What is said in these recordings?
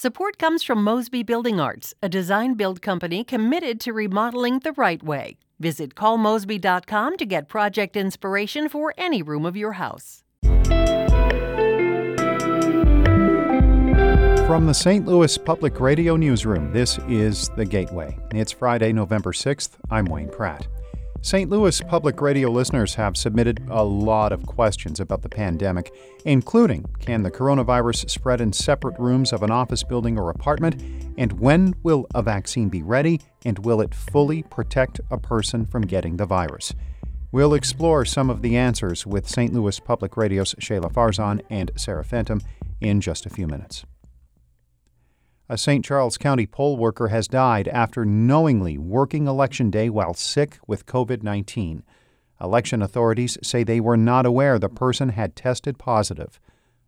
Support comes from Mosby Building Arts, a design build company committed to remodeling the right way. Visit callmosby.com to get project inspiration for any room of your house. From the St. Louis Public Radio Newsroom, this is The Gateway. It's Friday, November 6th. I'm Wayne Pratt. St. Louis public radio listeners have submitted a lot of questions about the pandemic, including can the coronavirus spread in separate rooms of an office building or apartment? And when will a vaccine be ready? And will it fully protect a person from getting the virus? We'll explore some of the answers with St. Louis Public Radio's Shayla Farzan and Sarah Fentem in just a few minutes. A St. Charles County poll worker has died after knowingly working Election Day while sick with COVID 19. Election authorities say they were not aware the person had tested positive.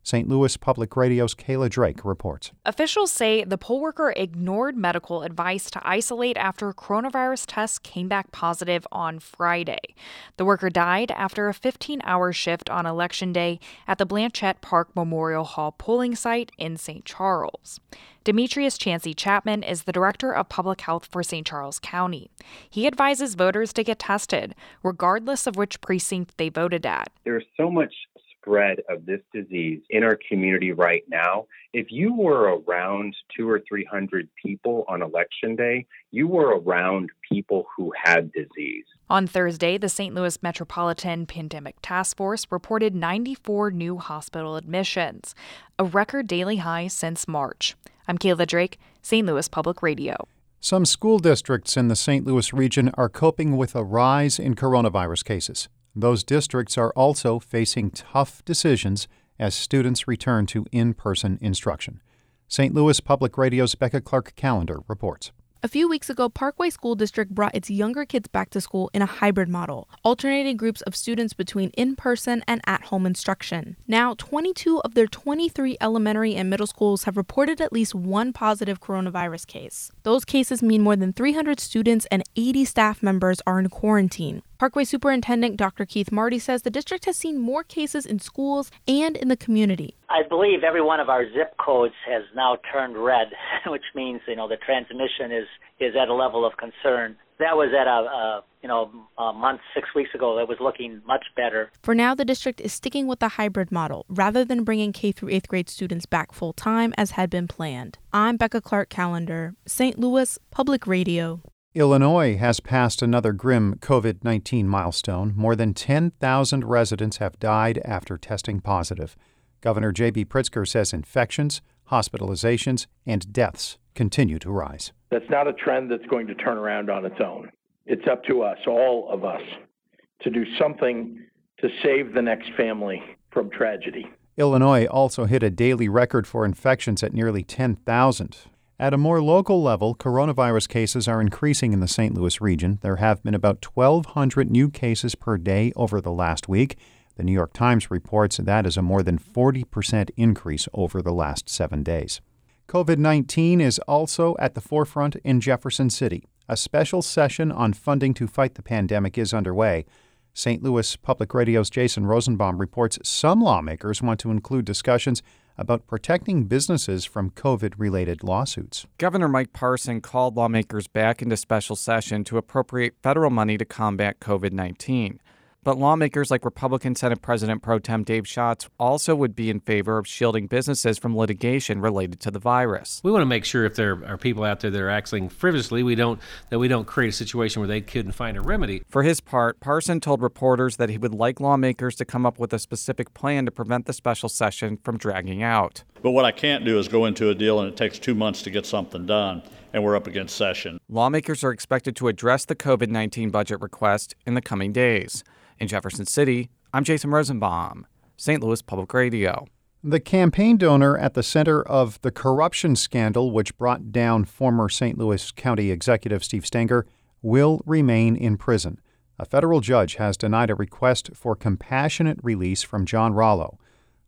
St. Louis Public Radio's Kayla Drake reports. Officials say the poll worker ignored medical advice to isolate after coronavirus tests came back positive on Friday. The worker died after a 15 hour shift on Election Day at the Blanchette Park Memorial Hall polling site in St. Charles. Demetrius Cianci-Chapman is the Director of Public Health for St. Charles County. He advises voters to get tested, regardless of which precinct they voted at. There's so much spread of this disease in our community right now. If you were around two or three hundred people on election day, you were around people who had disease. On Thursday, the St. Louis Metropolitan Pandemic Task Force reported 94 new hospital admissions, a record daily high since March. I'm Kayla Drake, St. Louis Public Radio. Some school districts in the St. Louis region are coping with a rise in coronavirus cases. Those districts are also facing tough decisions as students return to in person instruction. St. Louis Public Radio's Becca Clark Calendar reports. A few weeks ago, Parkway School District brought its younger kids back to school in a hybrid model, alternating groups of students between in person and at home instruction. Now, 22 of their 23 elementary and middle schools have reported at least one positive coronavirus case. Those cases mean more than 300 students and 80 staff members are in quarantine. Parkway Superintendent Dr. Keith Marty says the district has seen more cases in schools and in the community. I believe every one of our zip codes has now turned red, which means you know the transmission is is at a level of concern. That was at a, a you know a month, six weeks ago. That was looking much better. For now, the district is sticking with the hybrid model rather than bringing K through eighth grade students back full time as had been planned. I'm Becca Clark Calendar, St. Louis Public Radio. Illinois has passed another grim COVID 19 milestone. More than 10,000 residents have died after testing positive. Governor J.B. Pritzker says infections, hospitalizations, and deaths continue to rise. That's not a trend that's going to turn around on its own. It's up to us, all of us, to do something to save the next family from tragedy. Illinois also hit a daily record for infections at nearly 10,000. At a more local level, coronavirus cases are increasing in the St. Louis region. There have been about 1,200 new cases per day over the last week. The New York Times reports that is a more than 40% increase over the last seven days. COVID 19 is also at the forefront in Jefferson City. A special session on funding to fight the pandemic is underway. St. Louis Public Radio's Jason Rosenbaum reports some lawmakers want to include discussions about protecting businesses from COVID related lawsuits. Governor Mike Parson called lawmakers back into special session to appropriate federal money to combat COVID 19. But lawmakers like Republican Senate President Pro Tem Dave Schatz also would be in favor of shielding businesses from litigation related to the virus. We want to make sure if there are people out there that are acting frivolously, we don't that we don't create a situation where they couldn't find a remedy. For his part, Parson told reporters that he would like lawmakers to come up with a specific plan to prevent the special session from dragging out. But what I can't do is go into a deal and it takes two months to get something done and we're up against session. Lawmakers are expected to address the COVID 19 budget request in the coming days. In Jefferson City, I'm Jason Rosenbaum, St. Louis Public Radio. The campaign donor at the center of the corruption scandal, which brought down former St. Louis County Executive Steve Stenger, will remain in prison. A federal judge has denied a request for compassionate release from John Rollo.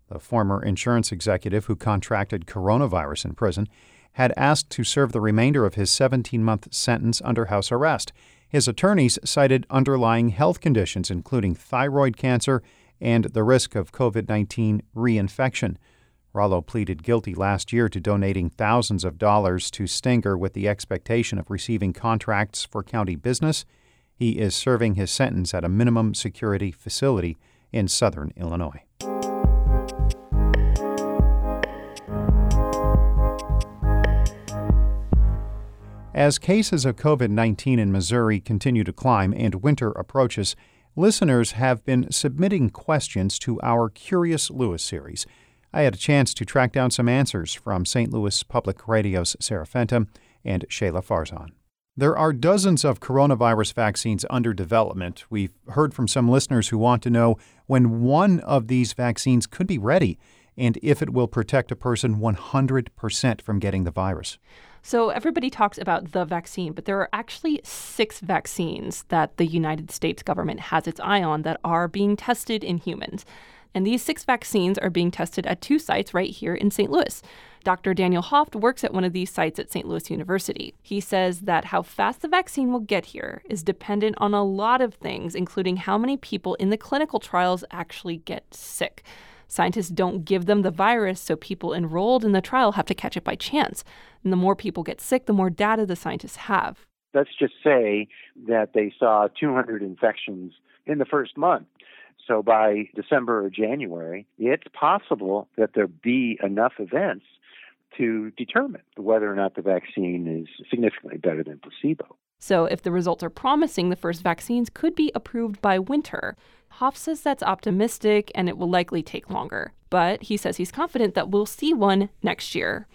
The former insurance executive who contracted coronavirus in prison had asked to serve the remainder of his 17 month sentence under house arrest. His attorneys cited underlying health conditions, including thyroid cancer and the risk of COVID 19 reinfection. Rollo pleaded guilty last year to donating thousands of dollars to Stenger with the expectation of receiving contracts for county business. He is serving his sentence at a minimum security facility in southern Illinois. As cases of COVID 19 in Missouri continue to climb and winter approaches, listeners have been submitting questions to our Curious Louis series. I had a chance to track down some answers from St. Louis Public Radio's Sarah Fentem and Shayla Farzan. There are dozens of coronavirus vaccines under development. We've heard from some listeners who want to know when one of these vaccines could be ready and if it will protect a person 100% from getting the virus. So everybody talks about the vaccine, but there are actually six vaccines that the United States government has its eye on that are being tested in humans. And these six vaccines are being tested at two sites right here in St. Louis. Dr. Daniel Hoft works at one of these sites at St. Louis University. He says that how fast the vaccine will get here is dependent on a lot of things, including how many people in the clinical trials actually get sick. Scientists don't give them the virus, so people enrolled in the trial have to catch it by chance. And the more people get sick, the more data the scientists have. Let's just say that they saw 200 infections in the first month. So by December or January, it's possible that there be enough events to determine whether or not the vaccine is significantly better than placebo. So, if the results are promising, the first vaccines could be approved by winter. Hoft says that's optimistic and it will likely take longer. But he says he's confident that we'll see one next year.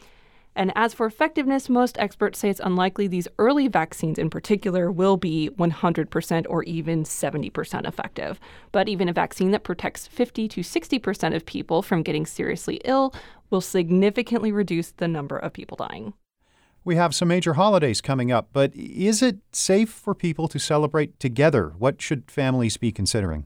And as for effectiveness, most experts say it's unlikely these early vaccines in particular will be 100% or even 70% effective. But even a vaccine that protects 50 to 60% of people from getting seriously ill will significantly reduce the number of people dying. We have some major holidays coming up, but is it safe for people to celebrate together? What should families be considering?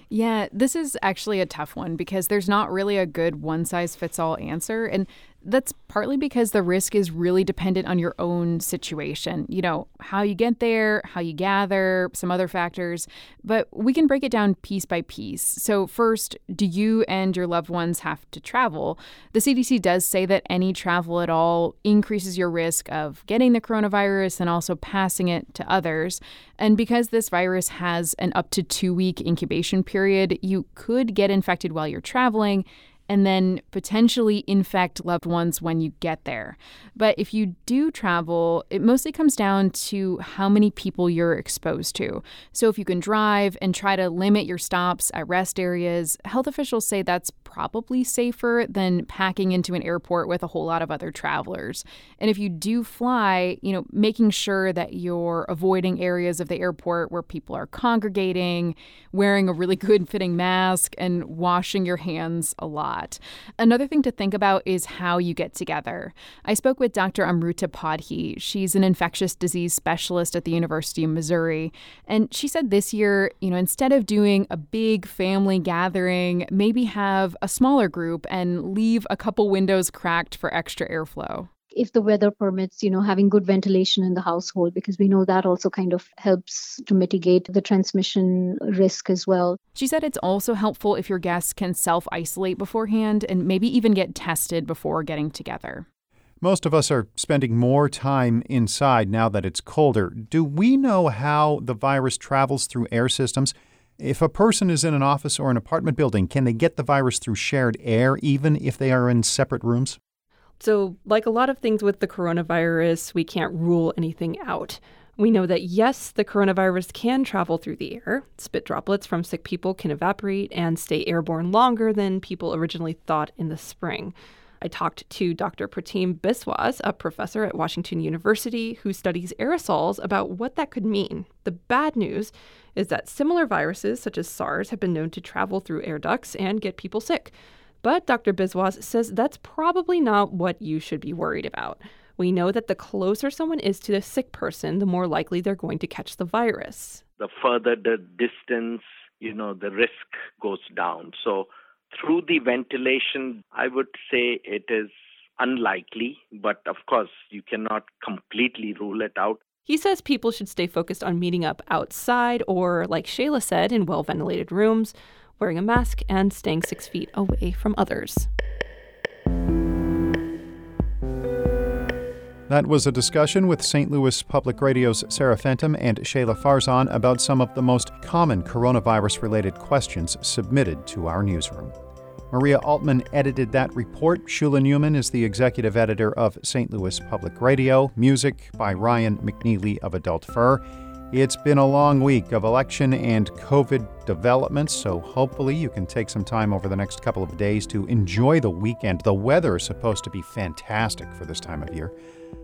Yeah, this is actually a tough one because there's not really a good one size fits all answer. And that's partly because the risk is really dependent on your own situation. You know, how you get there, how you gather, some other factors. But we can break it down piece by piece. So, first, do you and your loved ones have to travel? The CDC does say that any travel at all increases your risk of getting the coronavirus and also passing it to others. And because this virus has an up to two week incubation period, you could get infected while you're traveling and then potentially infect loved ones when you get there. But if you do travel, it mostly comes down to how many people you're exposed to. So if you can drive and try to limit your stops at rest areas, health officials say that's probably safer than packing into an airport with a whole lot of other travelers. And if you do fly, you know, making sure that you're avoiding areas of the airport where people are congregating, wearing a really good fitting mask, and washing your hands a lot. Another thing to think about is how you get together. I spoke with Dr. Amruta Padhi. She's an infectious disease specialist at the University of Missouri. And she said this year, you know, instead of doing a big family gathering, maybe have a smaller group and leave a couple windows cracked for extra airflow if the weather permits, you know, having good ventilation in the household, because we know that also kind of helps to mitigate the transmission risk as well. She said it's also helpful if your guests can self isolate beforehand and maybe even get tested before getting together. Most of us are spending more time inside now that it's colder. Do we know how the virus travels through air systems? If a person is in an office or an apartment building, can they get the virus through shared air even if they are in separate rooms? So, like a lot of things with the coronavirus, we can't rule anything out. We know that yes, the coronavirus can travel through the air. Spit droplets from sick people can evaporate and stay airborne longer than people originally thought in the spring. I talked to Dr. Pratim Biswas, a professor at Washington University who studies aerosols, about what that could mean. The bad news is that similar viruses, such as SARS, have been known to travel through air ducts and get people sick. But Dr. Biswas says that's probably not what you should be worried about. We know that the closer someone is to the sick person, the more likely they're going to catch the virus. The further the distance, you know, the risk goes down. So through the ventilation, I would say it is unlikely, but of course, you cannot completely rule it out. He says people should stay focused on meeting up outside or, like Shayla said, in well ventilated rooms, wearing a mask, and staying six feet away from others. That was a discussion with St. Louis Public Radio's Sarah Fentem and Shayla Farzan about some of the most common coronavirus related questions submitted to our newsroom. Maria Altman edited that report. Shula Neuman is the executive editor of St. Louis Public Radio. Music by Ryan McNeely of Adult Fur. It's been a long week of election and COVID developments, so hopefully you can take some time over the next couple of days to enjoy the weekend. The weather is supposed to be fantastic for this time of year.